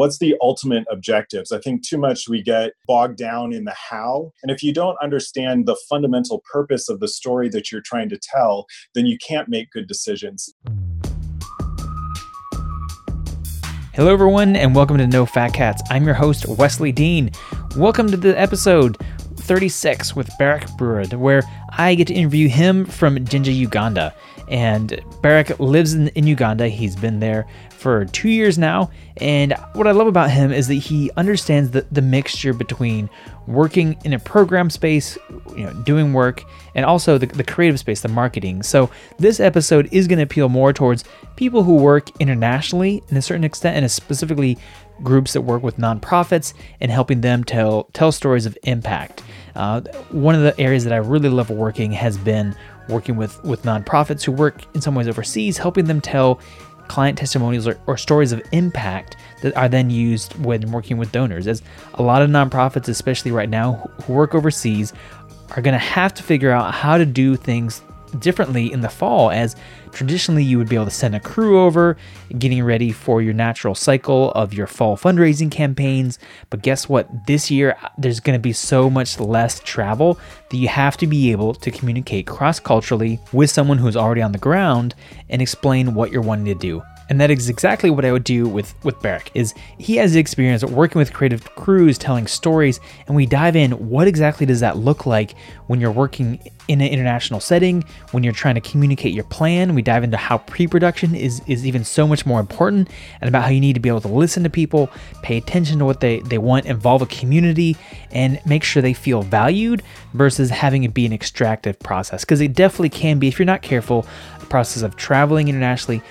what's the ultimate objectives? I think too much we get bogged down in the how. And if you don't understand the fundamental purpose of the story that you're trying to tell, then you can't make good decisions. Hello, everyone, and welcome to No Fat Cats. I'm your host, Wesley Dean. Welcome to the episode 36 with Barak Burad, where I get to interview him from Jinja, Uganda. And Barak lives in, in Uganda. He's been there for two years now. And what I love about him is that he understands the, the mixture between working in a program space, you know, doing work, and also the, the creative space, the marketing. So this episode is going to appeal more towards people who work internationally in a certain extent, and specifically groups that work with nonprofits and helping them tell tell stories of impact. Uh, one of the areas that I really love working has been working with with nonprofits who work in some ways overseas, helping them tell client testimonials or, or, stories of impact that are then used when working with donors. As a lot of nonprofits, especially right now, who work overseas, are going to have to figure out how to do things differently in the fall as traditionally you would be able to send a crew over getting ready for your natural cycle of your fall fundraising campaigns. But guess what? This year there's going to be so much less travel that you have to be able to communicate cross-culturally with someone who's already on the ground and explain what you're wanting to do and that is exactly what I would do with with Barak. Is he has the experience working with creative crews, telling stories, and we dive in. What exactly does that look like when you're working in an international setting? When you're trying to communicate your plan, we dive into how pre-production is is even so much more important, and about how you need to be able to listen to people, pay attention to what they they want, involve a community, and make sure they feel valued versus having it be an extractive process. Because it definitely can be if you're not careful. A process of traveling internationally,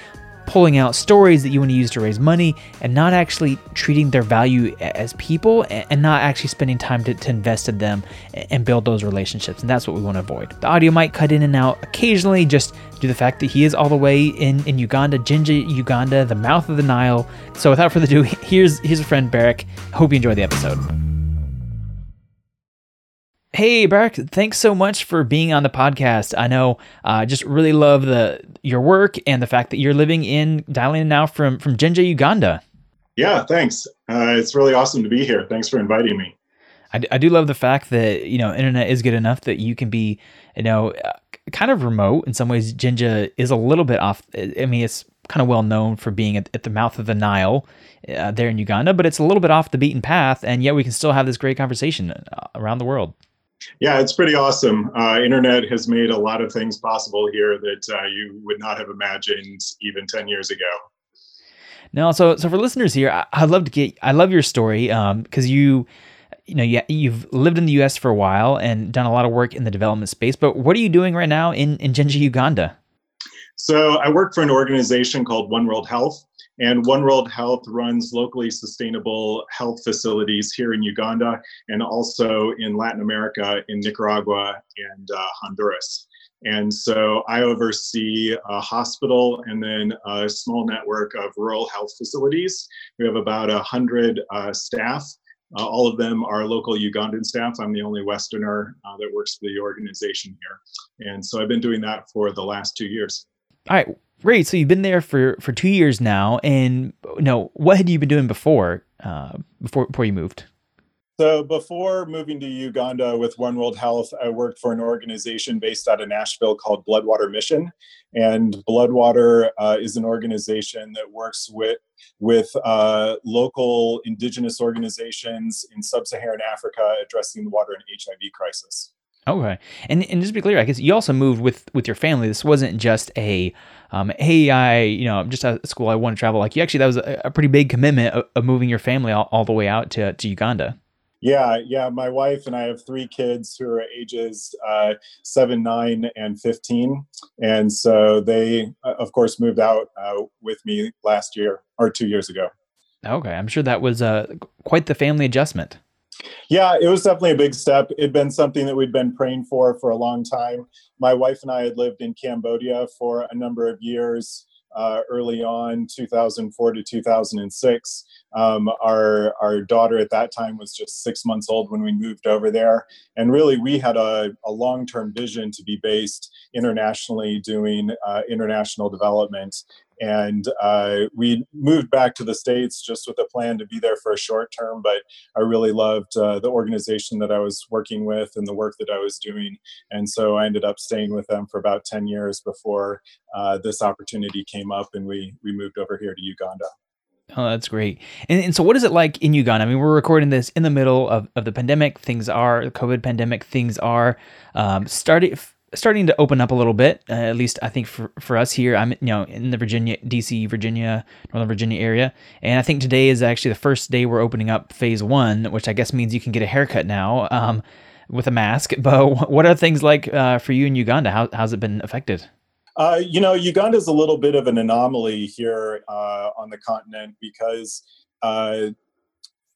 pulling out stories that you want to use to raise money and not actually treating their value as people and not actually spending time to, to invest in them and build those relationships. And that's what we want to avoid. The audio might cut in and out occasionally just due to the fact that he is all the way in, in Uganda, Jinja, Uganda, the mouth of the Nile. So without further ado, here's, here's a friend, Barak. Hope you enjoy the episode. Hey, Barak, thanks so much for being on the podcast. I know I uh, just really love the your work and the fact that you're living in dialing in now from from Jinja, Uganda. Yeah, thanks. Uh, it's really awesome to be here. Thanks for inviting me. I, I do love the fact that you know internet is good enough that you can be you know uh, kind of remote in some ways. Jinja is a little bit off. I mean, it's kind of well known for being at, at the mouth of the Nile uh, there in Uganda, but it's a little bit off the beaten path, and yet we can still have this great conversation uh, around the world. Yeah, it's pretty awesome. Uh, internet has made a lot of things possible here that uh, you would not have imagined even 10 years ago. No, so so for listeners here, I, I'd love to get. I love your story because um, you, you know, you, you've lived in the U.S. for a while and done a lot of work in the development space. But what are you doing right now in in Jinja, Uganda? So I work for an organization called One World Health, and One World Health runs locally sustainable health facilities here in Uganda and also in Latin America, in Nicaragua and uh, Honduras. And so I oversee a hospital and then a small network of rural health facilities. We have about 100 uh, staff. Uh, all of them are local Ugandan staff. I'm the only Westerner uh, that works for the organization here. And so I've been doing that for the last two years. All right. Great. So you've been there for for two years now, and you know what had you been doing before uh, before before you moved? So before moving to Uganda with One World Health, I worked for an organization based out of Nashville called Bloodwater Mission, and Bloodwater uh, is an organization that works with with uh, local indigenous organizations in sub-Saharan Africa addressing the water and HIV crisis. Okay, and and just to be clear, I guess you also moved with with your family. This wasn't just a, um, hey, I you know I'm just of school, I want to travel. Like you actually, that was a, a pretty big commitment of, of, moving your family all, all the way out to to Uganda. Yeah, yeah. My wife and I have three kids who are ages uh, seven, nine, and fifteen, and so they, uh, of course, moved out uh, with me last year or two years ago. Okay, I'm sure that was uh, quite the family adjustment. Yeah, it was definitely a big step. It'd been something that we'd been praying for for a long time. My wife and I had lived in Cambodia for a number of years. Uh, early on, 2004 to 2006. Um, our our daughter at that time was just six months old when we moved over there, and really we had a, a long term vision to be based internationally, doing uh, international development. And uh, we moved back to the States just with a plan to be there for a short term, but I really loved uh, the organization that I was working with and the work that I was doing. And so I ended up staying with them for about 10 years before uh, this opportunity came up and we, we moved over here to Uganda. Oh, that's great. And, and so, what is it like in Uganda? I mean, we're recording this in the middle of, of the pandemic. Things are, the COVID pandemic, things are um, starting starting to open up a little bit. Uh, at least I think for, for us here, I'm you know in the Virginia, DC, Virginia, Northern Virginia area, and I think today is actually the first day we're opening up phase one, which I guess means you can get a haircut now um, with a mask. But what are things like uh, for you in Uganda? How, how's it been affected? Uh, you know, Uganda is a little bit of an anomaly here uh, on the continent because uh,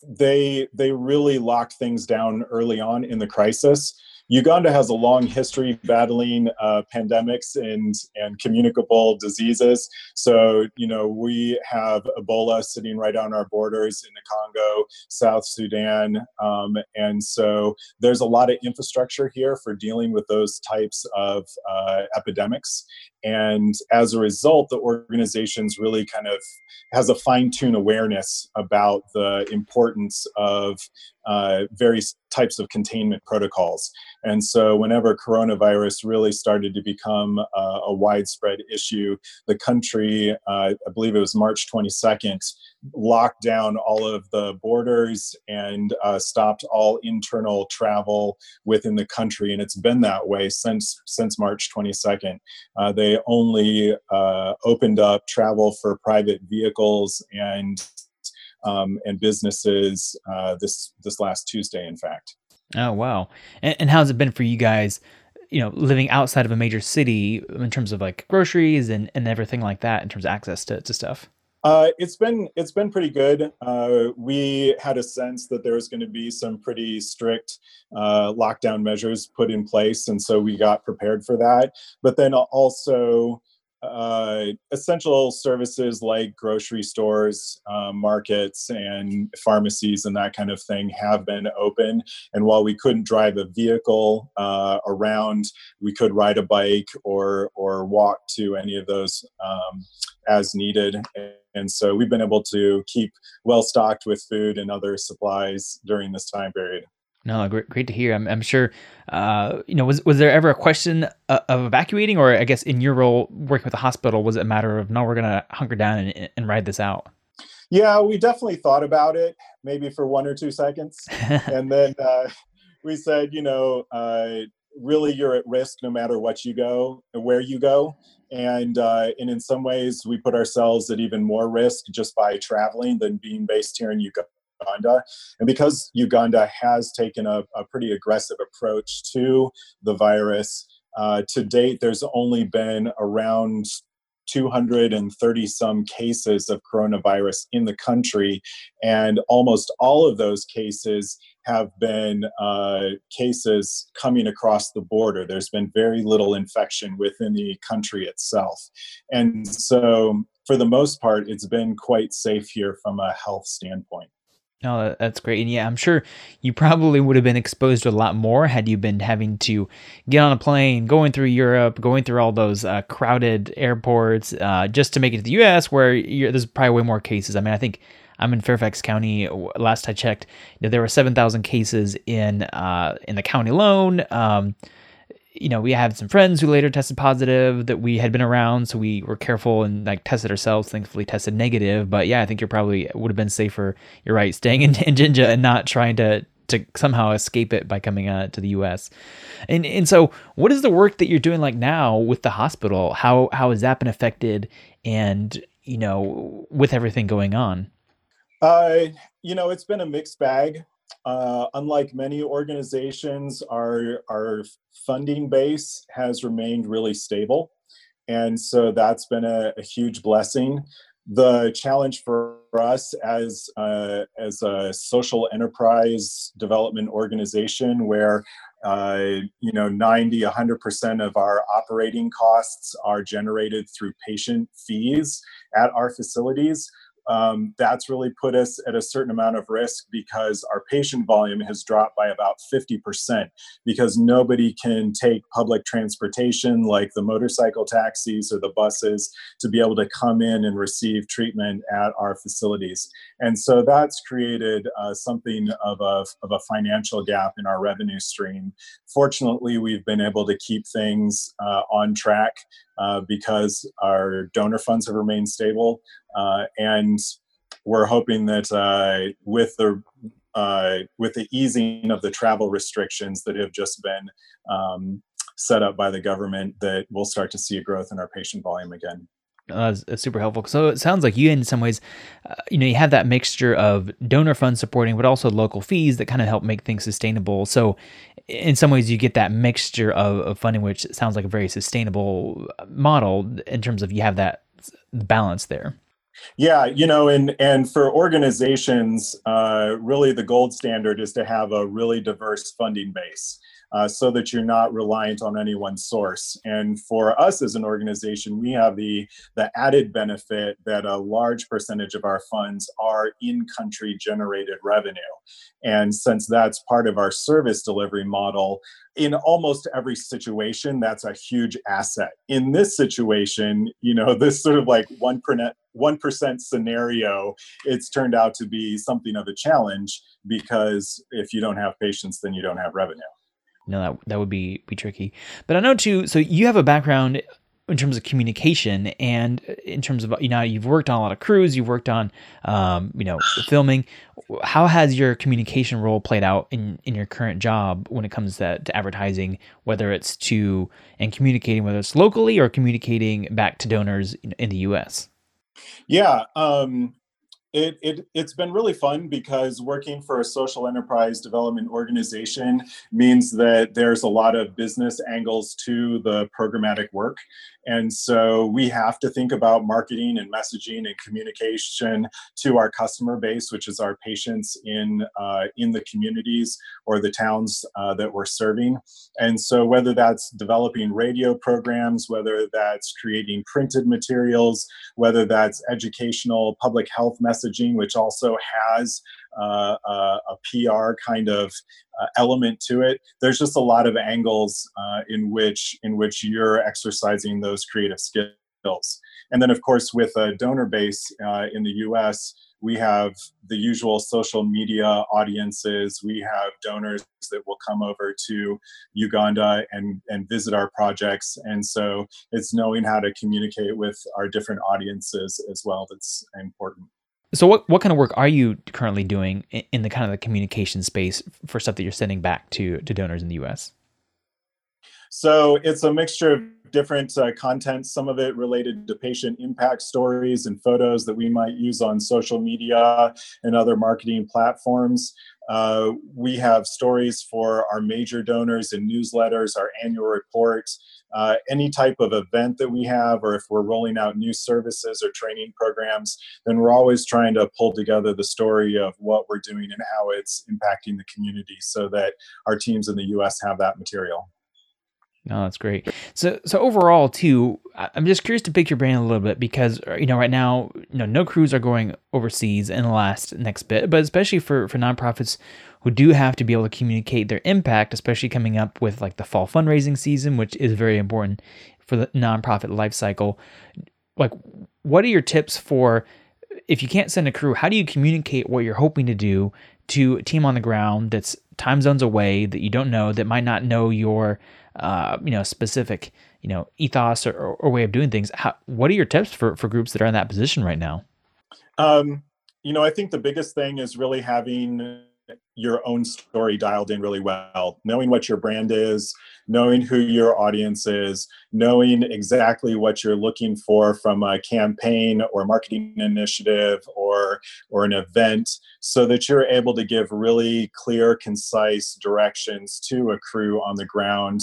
they they really locked things down early on in the crisis. Uganda has a long history battling uh, pandemics and and communicable diseases. So you know we have Ebola sitting right on our borders in the Congo, South Sudan, um, and so there's a lot of infrastructure here for dealing with those types of uh, epidemics. And as a result, the organization's really kind of has a fine-tuned awareness about the importance of uh, various types of containment protocols. And so, whenever coronavirus really started to become uh, a widespread issue, the country, uh, I believe it was March 22nd, locked down all of the borders and uh, stopped all internal travel within the country. And it's been that way since since March 22nd. Uh, only uh, opened up travel for private vehicles and um, and businesses uh, this this last Tuesday, in fact. Oh wow! And, and how's it been for you guys? You know, living outside of a major city in terms of like groceries and, and everything like that, in terms of access to, to stuff. Uh, it's been it's been pretty good. Uh, we had a sense that there was going to be some pretty strict uh, lockdown measures put in place, and so we got prepared for that. But then also uh, essential services like grocery stores, uh, markets, and pharmacies and that kind of thing have been open. And while we couldn't drive a vehicle uh, around, we could ride a bike or or walk to any of those um, as needed. And so we've been able to keep well stocked with food and other supplies during this time period. No, great, great to hear. I'm, I'm sure. Uh, you know, was was there ever a question of, of evacuating, or I guess in your role working with the hospital, was it a matter of no, we're gonna hunker down and, and ride this out? Yeah, we definitely thought about it, maybe for one or two seconds, and then uh, we said, you know, uh, really, you're at risk no matter what you go, where you go, and uh, and in some ways, we put ourselves at even more risk just by traveling than being based here in Uganda Uganda. And because Uganda has taken a, a pretty aggressive approach to the virus, uh, to date, there's only been around 230 some cases of coronavirus in the country, and almost all of those cases have been uh, cases coming across the border. There's been very little infection within the country itself. And so, for the most part, it's been quite safe here from a health standpoint. Oh, that's great. And yeah, I'm sure you probably would have been exposed to a lot more had you been having to get on a plane, going through Europe, going through all those uh, crowded airports uh, just to make it to the US, where there's probably way more cases. I mean, I think I'm in Fairfax County. Last I checked, there were 7,000 cases in uh, in the county alone. Um, you know, we had some friends who later tested positive that we had been around, so we were careful and like tested ourselves. Thankfully, tested negative. But yeah, I think you're probably would have been safer. You're right, staying in, in Jinja and not trying to to somehow escape it by coming uh, to the U.S. And and so, what is the work that you're doing like now with the hospital? How how has that been affected? And you know, with everything going on. Uh, you know, it's been a mixed bag. Uh, unlike many organizations, our, our funding base has remained really stable. And so that's been a, a huge blessing. The challenge for us as, uh, as a social enterprise development organization where uh, you know 90 100% of our operating costs are generated through patient fees at our facilities um, that's really put us at a certain amount of risk because our patient volume has dropped by about 50% because nobody can take public transportation like the motorcycle taxis or the buses to be able to come in and receive treatment at our facilities. And so that's created uh, something of a, of a financial gap in our revenue stream. Fortunately, we've been able to keep things uh, on track uh, because our donor funds have remained stable. Uh, and we're hoping that uh, with the uh, with the easing of the travel restrictions that have just been um, set up by the government, that we'll start to see a growth in our patient volume again. Uh, that's super helpful. So it sounds like you, in some ways, uh, you know, you have that mixture of donor funds supporting, but also local fees that kind of help make things sustainable. So, in some ways, you get that mixture of, of funding, which sounds like a very sustainable model in terms of you have that balance there. Yeah, you know, and and for organizations, uh, really the gold standard is to have a really diverse funding base uh, so that you're not reliant on any one source. And for us as an organization, we have the, the added benefit that a large percentage of our funds are in country generated revenue. And since that's part of our service delivery model, in almost every situation, that's a huge asset. In this situation, you know, this sort of like one percent one percent scenario, it's turned out to be something of a challenge because if you don't have patients, then you don't have revenue no, that that would be be tricky. But I know too. So you have a background in terms of communication and in terms of you know you've worked on a lot of crews, you've worked on um, you know filming. How has your communication role played out in in your current job when it comes to, to advertising, whether it's to and communicating, whether it's locally or communicating back to donors in, in the U.S. Yeah, um, it, it, it's been really fun because working for a social enterprise development organization means that there's a lot of business angles to the programmatic work. And so we have to think about marketing and messaging and communication to our customer base, which is our patients in, uh, in the communities or the towns uh, that we're serving. And so whether that's developing radio programs, whether that's creating printed materials, whether that's educational public health messaging, which also has uh, a, a, PR kind of uh, element to it. There's just a lot of angles uh, in which in which you're exercising those creative skills. And then, of course, with a donor base uh, in the U.S., we have the usual social media audiences. We have donors that will come over to Uganda and, and visit our projects. And so it's knowing how to communicate with our different audiences as well that's important. So what what kind of work are you currently doing in the kind of the communication space for stuff that you're sending back to to donors in the U.S.? So it's a mixture of different uh, content, some of it related to patient impact stories and photos that we might use on social media and other marketing platforms. Uh, we have stories for our major donors and newsletters, our annual report, uh, any type of event that we have, or if we're rolling out new services or training programs, then we're always trying to pull together the story of what we're doing and how it's impacting the community so that our teams in the US have that material. No, that's great. So, so overall, too, I'm just curious to pick your brain a little bit because uh, you know right now, you know, no crews are going overseas in the last next bit, but especially for for nonprofits who do have to be able to communicate their impact, especially coming up with like the fall fundraising season, which is very important for the nonprofit life cycle. Like, what are your tips for if you can't send a crew? How do you communicate what you're hoping to do to a team on the ground that's time zones away that you don't know that might not know your uh, you know, specific, you know, ethos or, or, way of doing things. How, what are your tips for, for groups that are in that position right now? Um, you know, I think the biggest thing is really having your own story dialed in really well, knowing what your brand is, knowing who your audience is, knowing exactly what you're looking for from a campaign or marketing initiative or or an event so that you're able to give really clear concise directions to a crew on the ground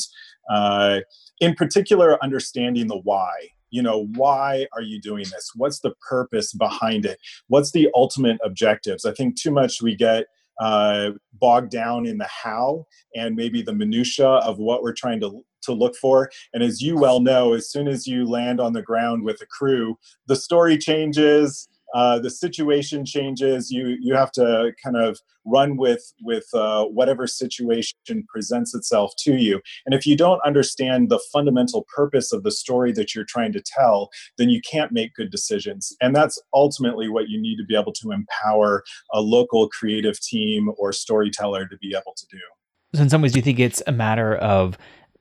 uh, in particular understanding the why. You know why are you doing this? What's the purpose behind it? What's the ultimate objectives? I think too much we get uh, bogged down in the how and maybe the minutia of what we're trying to to look for. And as you well know, as soon as you land on the ground with a crew, the story changes. Uh, the situation changes. You you have to kind of run with with uh, whatever situation presents itself to you. And if you don't understand the fundamental purpose of the story that you're trying to tell, then you can't make good decisions. And that's ultimately what you need to be able to empower a local creative team or storyteller to be able to do. So, in some ways, do you think it's a matter of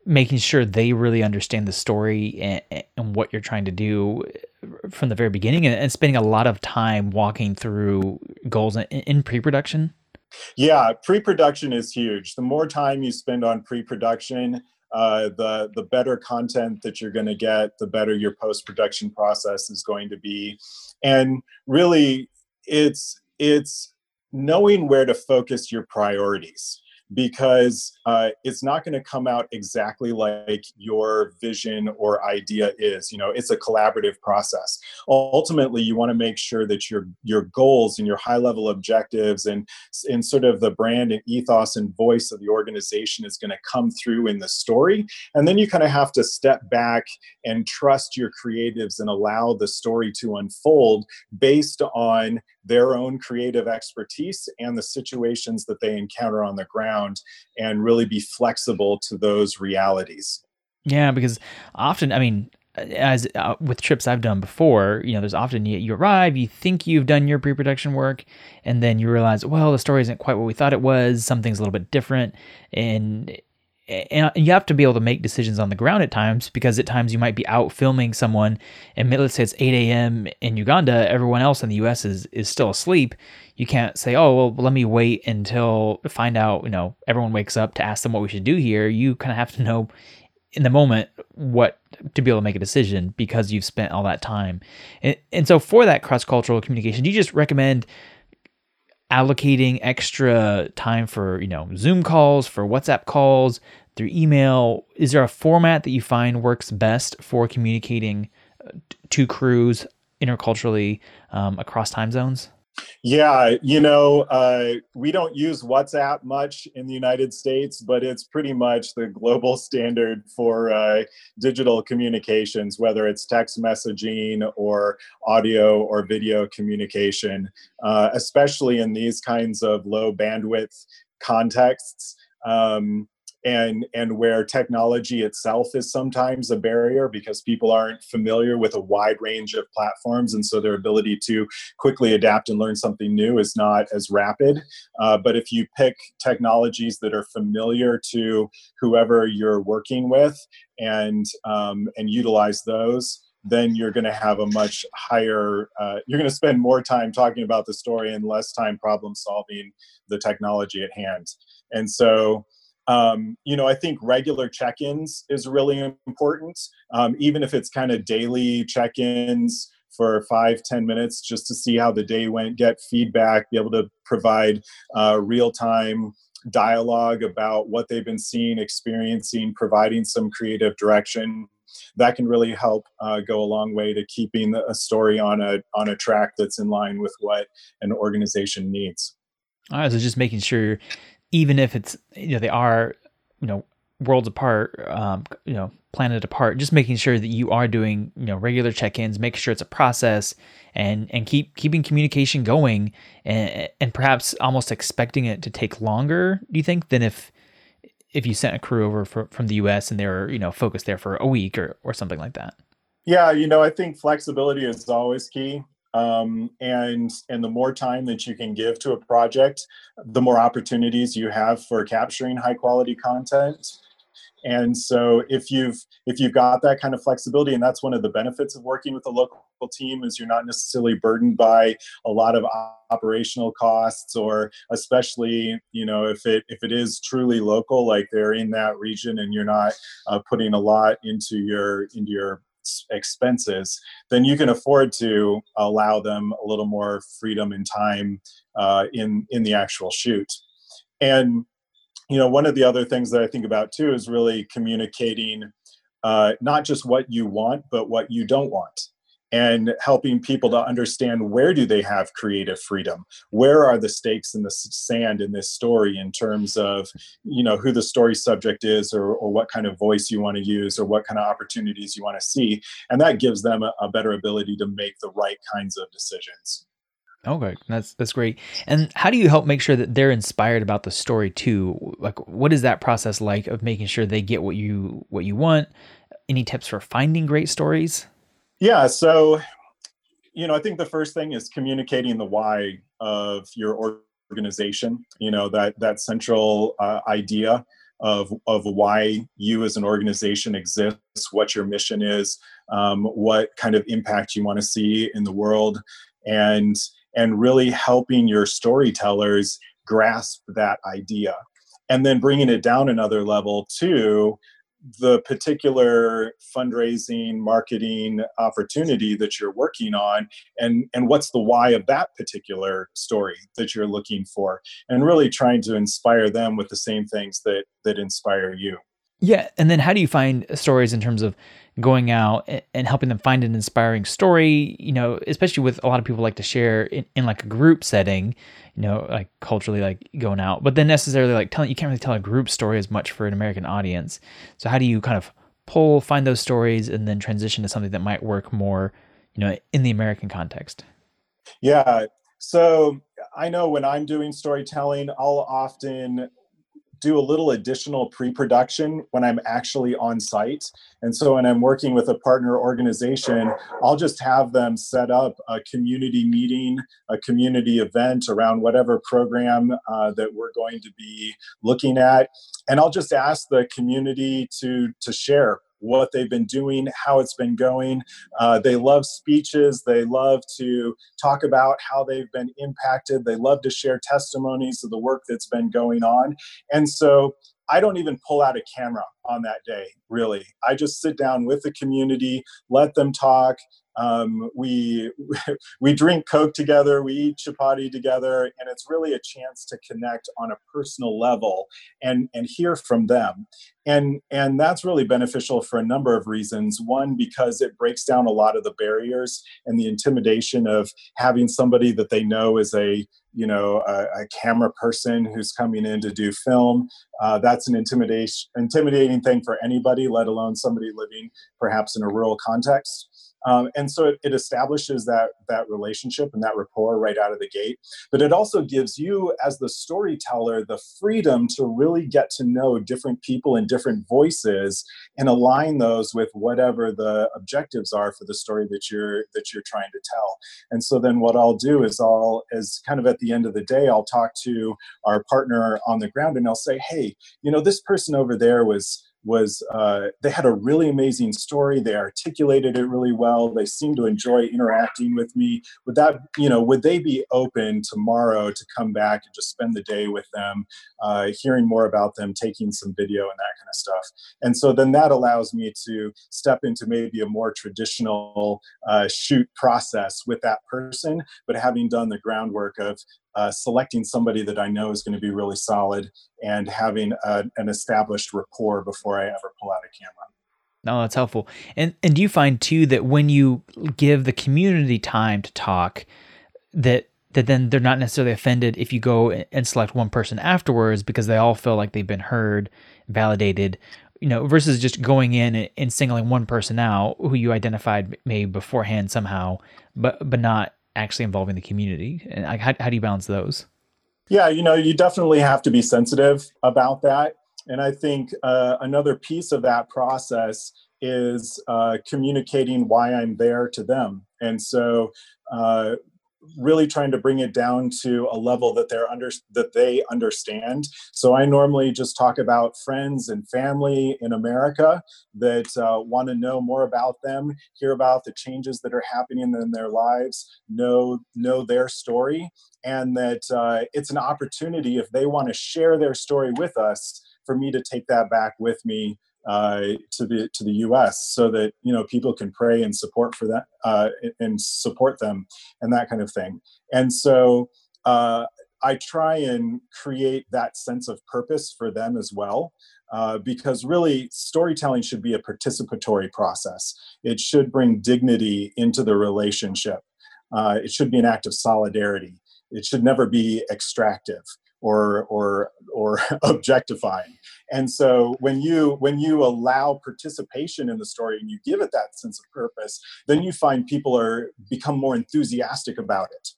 making sure they really understand the story and, and what you're trying to do from the very beginning and, and, spending a lot of time walking through goals in, in pre-production? Yeah pre-production is huge. The more time you spend on pre-production uh, the the better content that you're going to get the better your post-production process is going to be. And really it's it's knowing where to focus your priorities because uh, it's not going to come out exactly like your vision or idea is you know it's a collaborative process. Ultimately you want to make sure that your your goals and your high level objectives and and sort of the brand and ethos and voice of the organization is going to come through in the story. And then you kind of have to step back and trust your creatives and allow the story to unfold based on their own creative expertise and the situations that they encounter on the ground and really be flexible to those realities. Yeah, because often, I mean, as uh, with trips I've done before, you know, there's often you, you arrive, you think you've done your pre production work, and then you realize, well, the story isn't quite what we thought it was. Something's a little bit different. And and you have to be able to make decisions on the ground at times because at times you might be out filming someone and let's say it's 8 a.m. in Uganda, everyone else in the U.S. is is still asleep. You can't say, oh well, let me wait until find out. You know, everyone wakes up to ask them what we should do here. You kind of have to know in the moment what to be able to make a decision because you've spent all that time. And, and so for that cross cultural communication, do you just recommend allocating extra time for you know zoom calls for whatsapp calls through email is there a format that you find works best for communicating uh, to crews interculturally um, across time zones yeah, you know, uh, we don't use WhatsApp much in the United States, but it's pretty much the global standard for uh, digital communications, whether it's text messaging or audio or video communication, uh, especially in these kinds of low bandwidth contexts. Um, and and where technology itself is sometimes a barrier because people aren't familiar with a wide range of platforms and so their ability to quickly adapt and learn something new is not as rapid. Uh, but if you pick technologies that are familiar to whoever you're working with and um, and utilize those then you're going to have a much higher uh, you're going to spend more time talking about the story and less time problem solving the technology at hand. And so um, you know, I think regular check ins is really important, um, even if it's kind of daily check ins for five ten minutes just to see how the day went, get feedback, be able to provide uh, real time dialogue about what they've been seeing, experiencing, providing some creative direction. That can really help uh, go a long way to keeping a story on a on a track that's in line with what an organization needs. All right, so just making sure even if it's you know they are you know worlds apart, um, you know planet apart, just making sure that you are doing you know regular check-ins, make sure it's a process, and and keep keeping communication going, and and perhaps almost expecting it to take longer. Do you think than if if you sent a crew over for, from the U.S. and they were you know focused there for a week or or something like that? Yeah, you know I think flexibility is always key um, and and the more time that you can give to a project the more opportunities you have for capturing high quality content. And so if you've if you've got that kind of flexibility and that's one of the benefits of working with a local team is you're not necessarily burdened by a lot of operational costs or especially you know if it if it is truly local like they're in that region and you're not uh, putting a lot into your into your expenses, then you can afford to allow them a little more freedom and time uh, in in the actual shoot. And you know, one of the other things that I think about too is really communicating uh, not just what you want, but what you don't want and helping people to understand where do they have creative freedom where are the stakes in the sand in this story in terms of you know who the story subject is or, or what kind of voice you want to use or what kind of opportunities you want to see and that gives them a, a better ability to make the right kinds of decisions Okay, that's that's great. And how do you help make sure that they're inspired about the story too? Like, what is that process like of making sure they get what you what you want? Any tips for finding great stories? Yeah, so you know, I think the first thing is communicating the why of your organization. You know that that central uh, idea of of why you as an organization exists, what your mission is, um, what kind of impact you want to see in the world, and and really helping your storytellers grasp that idea and then bringing it down another level to the particular fundraising marketing opportunity that you're working on and and what's the why of that particular story that you're looking for and really trying to inspire them with the same things that that inspire you yeah and then how do you find stories in terms of going out and helping them find an inspiring story, you know, especially with a lot of people like to share in, in like a group setting, you know, like culturally like going out, but then necessarily like telling, you can't really tell a group story as much for an American audience. So how do you kind of pull, find those stories and then transition to something that might work more, you know, in the American context? Yeah. So I know when I'm doing storytelling, I'll often do a little additional pre-production when I'm actually on site. And so when I'm working with a partner organization, I'll just have them set up a community meeting, a community event around whatever program uh, that we're going to be looking at. And I'll just ask the community to, to share what they've been doing, how it's been going. Uh, they love speeches. They love to talk about how they've been impacted. They love to share testimonies of the work that's been going on. And so I don't even pull out a camera on that day, really. I just sit down with the community, let them talk, um, we we drink Coke together, we eat chapati together, and it's really a chance to connect on a personal level and and hear from them. And and that's really beneficial for a number of reasons. One, because it breaks down a lot of the barriers and the intimidation of having somebody that they know is a you know a, a camera person who's coming in to do film. Uh, that's an intimidation intimidating thing for anybody, let alone somebody living perhaps in a rural context. Um, and so it, it, establishes that that relationship and that rapport right out of the gate. But it also gives you, as the storyteller, the freedom to really get to know different people and different voices and align those with whatever the objectives are for the story that you're that you're trying to tell. And so then what I'll do is I'll, as kind of at the end of the day, I'll talk to our partner on the ground and I'll say, hey, you know, this person over there was was uh, they had a really amazing story. They articulated it really well. They seemed to enjoy interacting with me. Would that you know would they be open tomorrow to come back and just spend the day with them uh, hearing more about them taking some video and that kind of stuff? And so then that allows me to step into maybe a more traditional uh, shoot process with that person but having done the groundwork of uh, selecting somebody that I know is going to be really solid and having a, an established rapport before I ever pull out a camera. No, that's helpful. And and do you find too that when you give the community time to talk, that that then they're not necessarily offended if you go and select one person afterwards because they all feel like they've been heard, validated, you know, versus just going in and singling one person out who you identified maybe beforehand somehow, but but not actually involving the community? And how, how do you balance those? Yeah, you know, you definitely have to be sensitive about that. And I think uh, another piece of that process is uh, communicating why I'm there to them. And so, uh, really trying to bring it down to a level that they're under that they understand. So i normally just talk about friends and family in america that uh, want to know more about them hear about the changes that are happening in their lives know know their story and that uh, it's an opportunity if they want to share their story with us for me to take that back with me uh, to the to the U.S. so that you know people can pray and support for that uh, and support them and that kind of thing. And so uh, I try and create that sense of purpose for them as well. Uh, because really, storytelling should be a participatory process. It should bring dignity into the relationship. Uh, it should be an act of solidarity. It should never be extractive or or or objectifying and so when you when you allow participation in the story and you give it that sense of purpose then you find people are become more enthusiastic about it.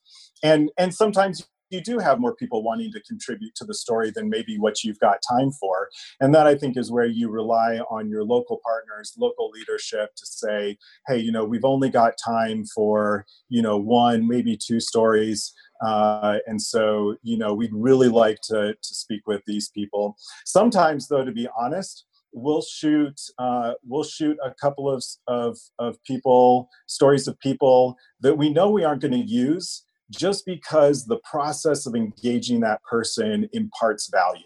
And and sometimes you do have more people wanting to contribute to the story than maybe what you've got time for. And that I think is where you rely on your local partners, local leadership to say, hey, you know, we've only got time for, you know, one, maybe two stories. Uh, and so, you know, we'd really like to, to speak with these people. Sometimes, though, to be honest, we'll shoot uh, we'll shoot a couple of, of of people stories of people that we know we aren't going to use just because the process of engaging that person imparts value.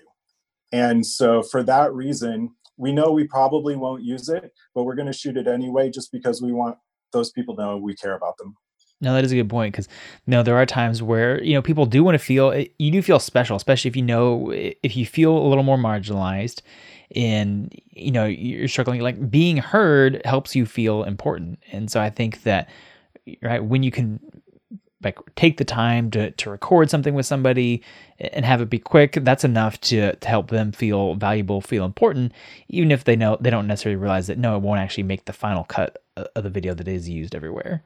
And so, for that reason, we know we probably won't use it, but we're going to shoot it anyway just because we want those people to know we care about them. No, that is a good point because you know there are times where you know people do want to feel eh, you do feel special, especially if you know if you feel a little more marginalized and you know you're struggling. Like being heard helps you feel important, and so I think that right when you can like take the time to, to record something with somebody and have it be quick that's enough to, to help them feel valuable feel important even if they know they don't necessarily realize that no it won't actually make the final cut of the video that is used everywhere.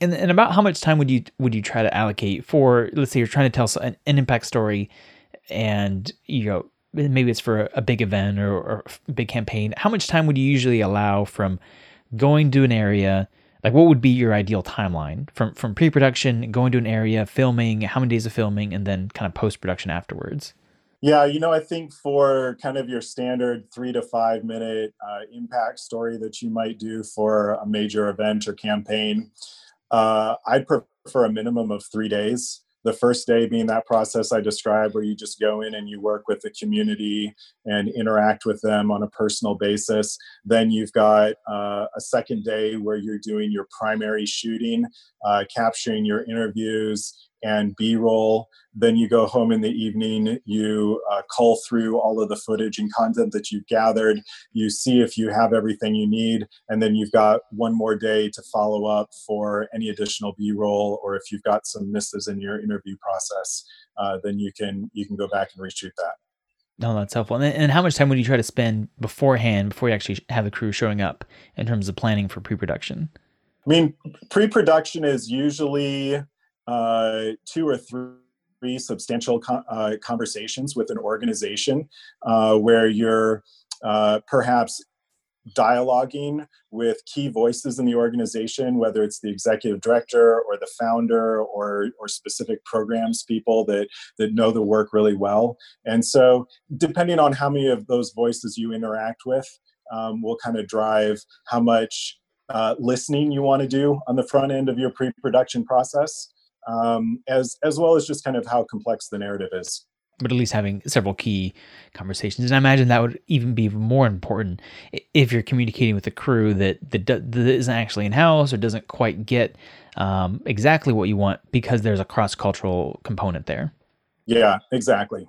And, and about how much time would you would you try to allocate for let's say you're trying to tell an, an impact story and you know maybe it's for a big event or, or a big campaign how much time would you usually allow from going to an area like what would be your ideal timeline from from pre-production going to an area filming how many days of filming and then kind of post-production afterwards? Yeah you know i think for kind of your standard three to five minute uh, impact story that you might do for a major event or campaign uh, i'd prefer a minimum of three days the first day being that process I described, where you just go in and you work with the community and interact with them on a personal basis. Then you've got uh, a second day where you're doing your primary shooting, uh, capturing your interviews and b-roll then you go home in the evening you uh, cull through all of the footage and content that you've gathered you see if you have everything you need and then you've got one more day to follow up for any additional b-roll or if you've got some misses in your interview process uh, then you can you can go back and reshoot that no, that's helpful. And, and how much time would you try to spend beforehand before you actually have the crew showing up in terms of planning for pre-production? I mean, pre-production is usually uh, two or three substantial con- uh, conversations with an organization uh, where you're uh, perhaps dialoguing with key voices in the organization, whether it's the executive director or the founder or, or specific programs people that, that know the work really well. And so, depending on how many of those voices you interact with, um, will kind of drive how much uh, listening you want to do on the front end of your pre production process um, as as well as just kind of how complex the narrative is. But at least having several key conversations, and I imagine that would even be more important if you're communicating with a crew that that, that isn't actually in house or doesn't quite get um, exactly what you want because there's a cross cultural component there. Yeah, exactly.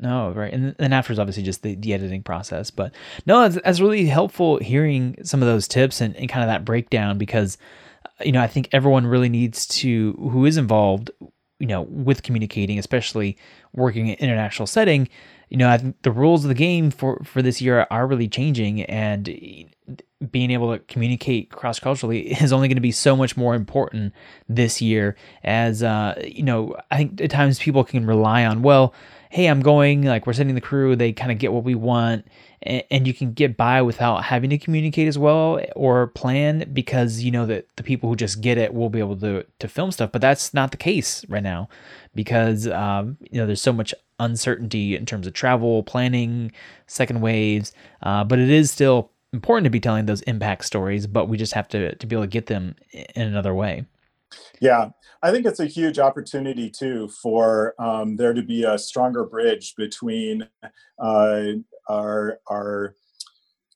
No, right. And then afterwards, obviously, just the, the editing process. But no, that's, it's really helpful hearing some of those tips and, and kind of that breakdown because you know, I think everyone really needs to, who is involved, you know, with communicating, especially working in international setting, you know, I think the rules of the game for, for this year are really changing and being able to communicate cross culturally is only going to be so much more important this year as, uh, you know, I think at times people can rely on, well, hey, I'm going, like we're sending the crew, they kind of get what we want and, you can get by without having to communicate as well or plan because you know that the people who just get it will be able to to film stuff but that's not the case right now because um, you know there's so much uncertainty in terms of travel planning second waves uh, but it is still important to be telling those impact stories but we just have to to be able to get them in another way. Yeah, I think it's a huge opportunity too for um, there to be a stronger bridge between uh, our our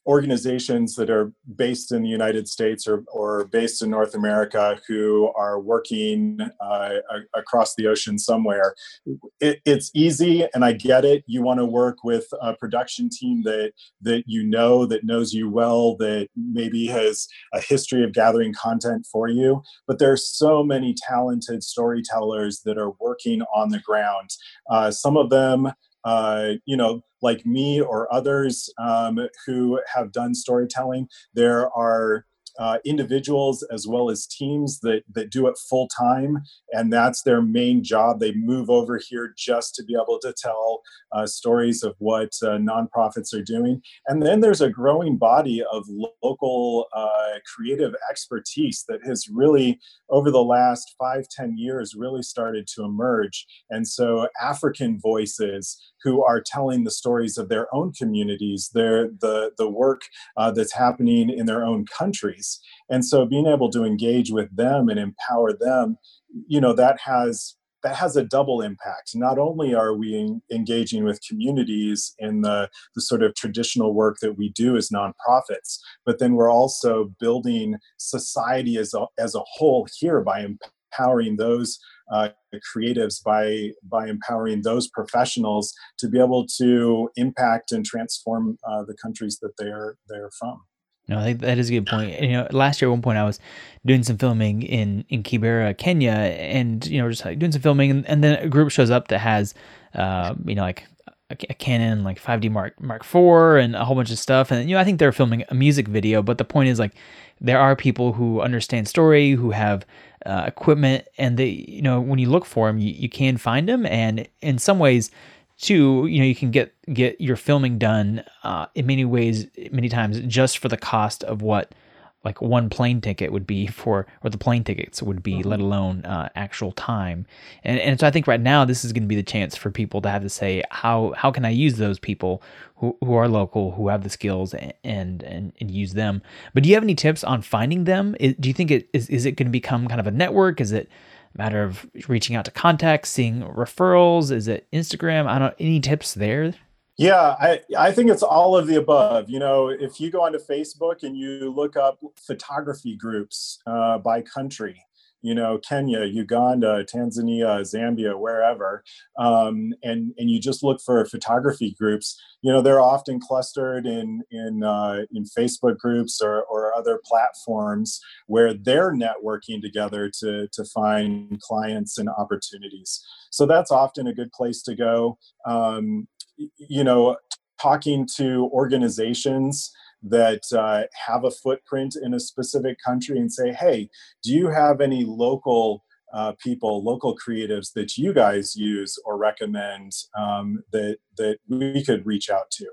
organizations that are based in the United States or, or based in North America who are working uh, across the ocean somewhere. It, it's easy, and I get it. You want to work with a production team that that you know, that knows you well, that maybe has a history of gathering content for you. But there's so many talented storytellers that are working on the ground. Uh, some of them uh, you know, like me or others um, who have done storytelling, there are uh, individuals as well as teams that that do it full time, and that's their main job. They move over here just to be able to tell uh, stories of what uh, nonprofits are doing. And then there's a growing body of local uh, creative expertise that has really, over the last five ten years, really started to emerge. And so African voices who are telling the stories of their own communities, their the the work uh, that's happening in their own countries, and so being able to engage with them and empower them, you know, that has that has a double impact. Not only are we engaging with communities in the, the sort of traditional work that we do as nonprofits, but then we're also building society as a, as a whole here by empowering those uh, creatives by by empowering those professionals to be able to impact and transform uh, the countries that they're they're from. No, I think that is a good point. You know, last year at one point I was doing some filming in in Kibera, Kenya, and you know just like doing some filming, and, and then a group shows up that has, uh, you know, like a, a Canon like 5D Mark Mark IV and a whole bunch of stuff, and you know I think they're filming a music video, but the point is like there are people who understand story, who have uh, equipment, and they, you know, when you look for them, you, you can find them, and in some ways, too, you know, you can get get your filming done uh, in many ways, many times, just for the cost of what like one plane ticket would be for, or the plane tickets would be, mm-hmm. let alone uh, actual time. And and so I think right now this is going to be the chance for people to have to say how how can I use those people who, who are local, who have the skills, and and and use them. But do you have any tips on finding them? Is, do you think it is is it going to become kind of a network? Is it matter of reaching out to contacts, seeing referrals? Is it Instagram? I don't. Any tips there? Yeah, I, I think it's all of the above. You know, if you go onto Facebook and you look up photography groups uh, by country, you know, Kenya, Uganda, Tanzania, Zambia, wherever, um, and and you just look for photography groups. You know, they're often clustered in in uh, in Facebook groups or, or other platforms where they're networking together to to find clients and opportunities. So that's often a good place to go. Um, you know, talking to organizations that uh, have a footprint in a specific country and say, hey, do you have any local uh, people, local creatives that you guys use or recommend um, that that we could reach out to?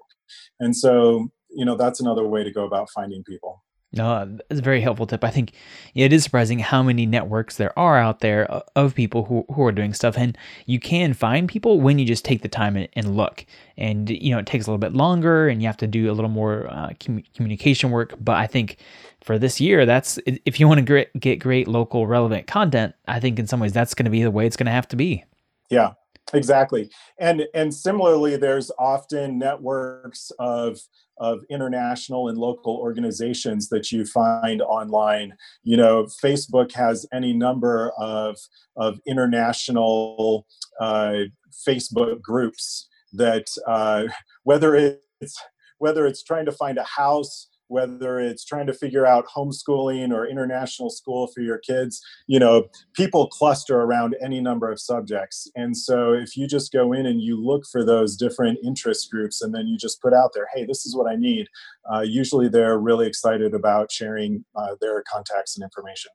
And so, you know, that's another way to go about finding people. No, it's a very helpful tip. I think it is surprising how many networks there are out there of people who, who are doing stuff. And you can find people when you just take the time and, and look. And, you know, it takes a little bit longer and you have to do a little more uh, com- communication work. But I think for this year, that's if you want to get get great local relevant content, I think in some ways that's going to be the way it's going to have to be. Yeah, exactly. And, and similarly, there's often networks of of international and local organizations that you find online. You know, Facebook has any number of, of international uh, Facebook groups that uh, whether it's whether it's trying to find a house whether it's trying to figure out homeschooling or international school for your kids you know people cluster around any number of subjects. And so if you just go in and you look for those different interest groups and then you just put out there hey this is what i need uh, usually they're really excited about sharing uh, their contacts and information.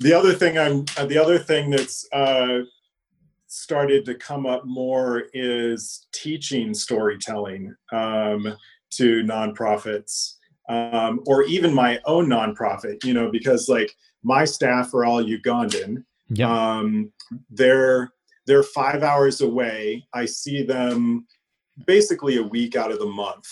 The other thing i'm uh, the other thing that's uh, started to come up more is teaching storytelling um, to nonprofits um, or even my own nonprofit, you know, because like my staff are all Ugandan. Yep. Um, they're they're five hours away. I see them basically a week out of the month.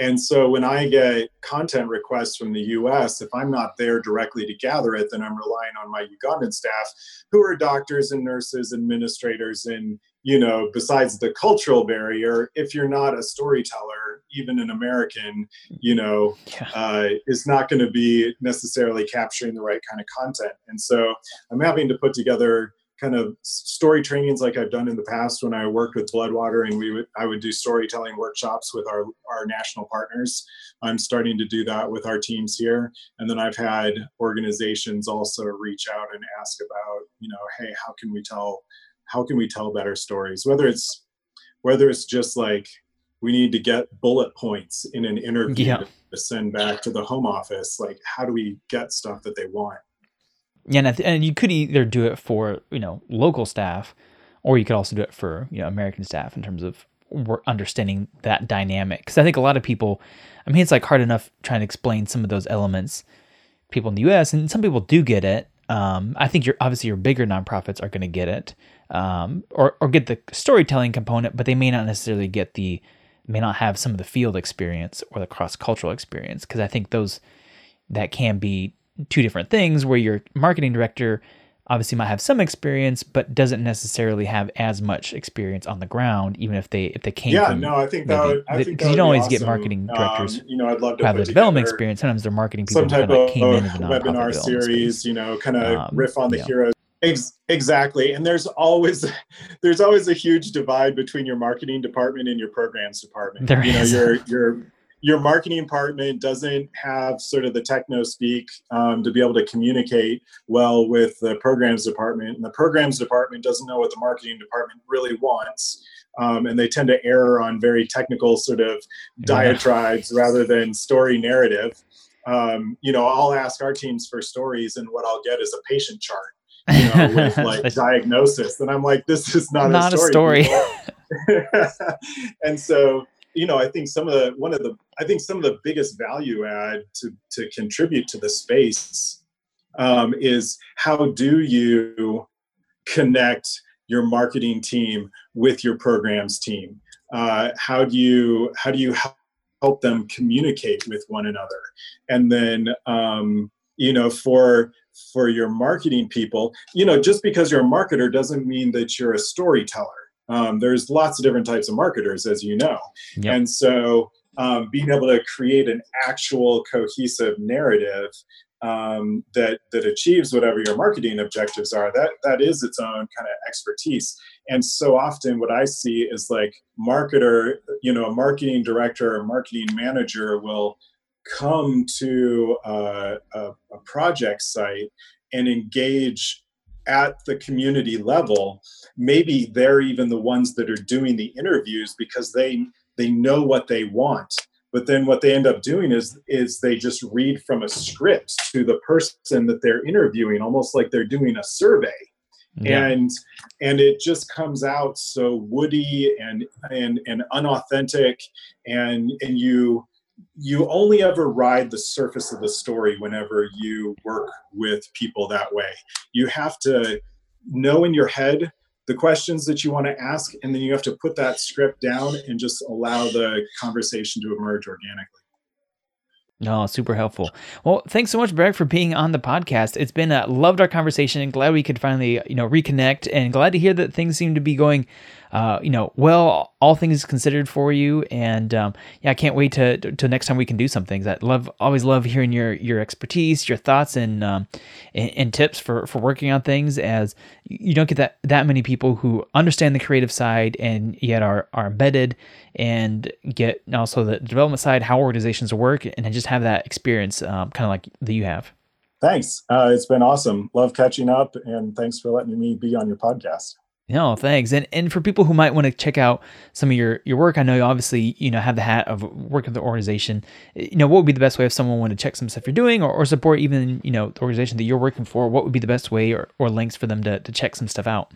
And so when I get content requests from the US, if I'm not there directly to gather it, then I'm relying on my Ugandan staff, who are doctors and nurses, administrators, and you know, besides the cultural barrier, if you're not a storyteller, even an American, you know, yeah. uh, is not going to be necessarily capturing the right kind of content. And so I'm having to put together kind of story trainings like I've done in the past when I worked with Bloodwater and we would I would do storytelling workshops with our our national partners. I'm starting to do that with our teams here. And then I've had organizations also reach out and ask about, you know, hey, how can we tell how can we tell better stories? Whether it's whether it's just like we need to get bullet points in an interview Yeah. to send back to the home office. Like, how do we get stuff that they want? Yeah, and, th- and you could either do it for you know local staff, or you could also do it for you know American staff in terms of wor- understanding that dynamic. Because I think a lot of people, I mean, it's like hard enough trying to explain some of those elements. People in the U.S. and some people do get it. Um, I think your obviously your bigger nonprofits are going to get it, um, or or get the storytelling component, but they may not necessarily get the may not have some of the field experience or the cross cultural experience. Because I think those that can be two different things where your marketing director obviously might have some experience but doesn't necessarily have as much experience on the ground even if they if they came Yeah, from no, I think that maybe- would, I think that you don't always get marketing directors Um, you know, I'd love to have the development experience sometimes they're marketing people some type of came in webinar series, you know, kind of Um, riff on the heroes. Ex- exactly, and there's always there's always a huge divide between your marketing department and your programs department. There you know, your your your marketing department doesn't have sort of the techno speak um, to be able to communicate well with the programs department, and the programs department doesn't know what the marketing department really wants. Um, and they tend to err on very technical sort of diatribes rather than story narrative. Um, you know, I'll ask our teams for stories, and what I'll get is a patient chart, you know, with like diagnosis. And I'm like, this is not, Not a a story. story. and so, you know, I think some of the one of the I think some of the biggest value add to to contribute to the space um, is how do you connect your marketing team with your programs team? Uh, how do you how do you help help them communicate with one another? And then um, you know for for your marketing people, you know, just because you're a marketer doesn't mean that you're a storyteller. Um, there's lots of different types of marketers, as you know, Yep. and so um, being able to create an actual cohesive narrative um, that that achieves whatever your marketing objectives are that that is its own kind of expertise and so often what i see is like marketer you know a marketing director or marketing manager will come to a, a, a project site and engage at the community level maybe they're even the ones that are doing the interviews because they they know what they want but then what they end up doing is is they just read from a script to the person that they're interviewing almost like they're doing a survey Yeah. and and it just comes out so woody and and and unauthentic and and you you only ever ride the surface of the story whenever you work with people that way you have to know in your head the questions that you want to ask and then you have to put that script down and just allow the conversation to emerge organically No, super helpful. Well, thanks so much, Barrett, for being on the podcast. It's been uh, loved our conversation and glad we could finally, you know, reconnect and glad to hear that things seem to be going, uh, you know, well, all things considered for you. And um, yeah, I can't wait to, to, next time we can do some things. I love, always love hearing your your expertise, your thoughts, and um, and, and tips for for working on things. As you don't get that that many people who understand the creative side and yet are are embedded and get also the development side, how organizations work, and just have that experience, um, kind of like that you have. thanks uh, it's been awesome love catching up and thanks for letting me be on your podcast No, thanks. And and for people who might want to check out some of your your work, I know you obviously you know have the hat of working with the organization. You know, what would be the best way if someone wanted to check some stuff you're doing or, or support even you know the organization that you're working for? What would be the best way or, or links for them to to check some stuff out?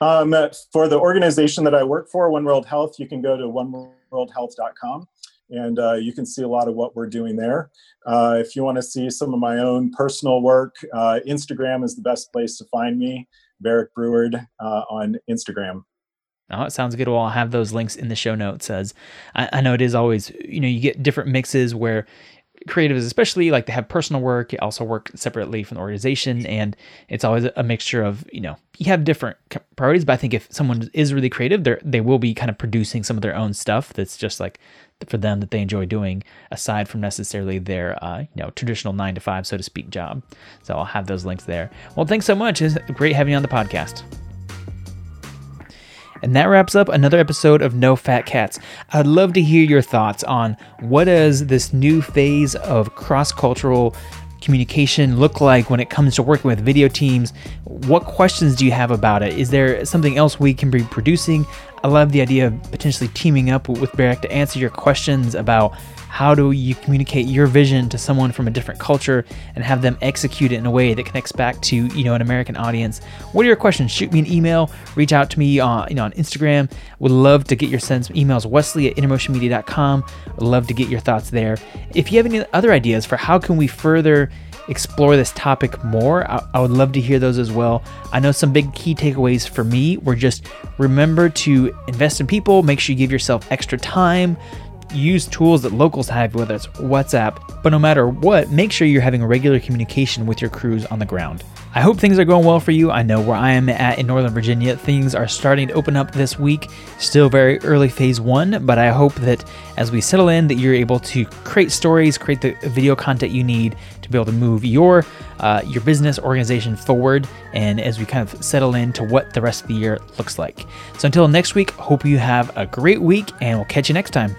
Um, for the organization that I work for, One World Health, you can go to oneworldhealth.com and uh, you can see a lot of what we're doing there. Uh, if you want to see some of my own personal work, uh, Instagram is the best place to find me, Barrick Breward uh, on Instagram. Oh, it sounds good. Well, I'll have those links in the show notes. As I, I know it is always, you know, you get different mixes where creatives, especially like they have personal work, also work separately from the organization, and it's always a mixture of, you know, you have different priorities. But I think if someone is really creative, they they will be kind of producing some of their own stuff that's just like for them that they enjoy doing, aside from necessarily their, uh, you know, traditional nine to five, so to speak, job. So I'll have those links there. Well, thanks so much. It's great having you on the podcast. And that wraps up another episode of No Fat Cats. I'd love to hear your thoughts on what does this new phase of cross-cultural communication look like when it comes to working with video teams? What questions do you have about it? Is there something else we can be producing? I love the idea of potentially teaming up with Barrick to answer your questions about how do you communicate your vision to someone from a different culture and have them execute it in a way that connects back to you know an American audience? What are your questions? Shoot me an email. Reach out to me on you know on Instagram. Would love to get your sense. Emails Wesley at intermotionmedia.com. Would love to get your thoughts there. If you have any other ideas for how can we further explore this topic more, I, I, would love to hear those as well. I know some big key takeaways for me were just remember to invest in people, make sure you give yourself extra time, use tools that locals have, whether it's WhatsApp, but no matter what, make sure you're having regular communication with your crews on the ground. I hope things are going well for you. I know where I am at in Northern Virginia, things are starting to open up this week. Still very early phase one, but I hope that as we settle in, that you're able to create stories, create the video content you need to be able to move your uh, your business organization forward. And as we kind of settle into what the rest of the year looks like. So until next week, hope you have a great week, and we'll catch you next time.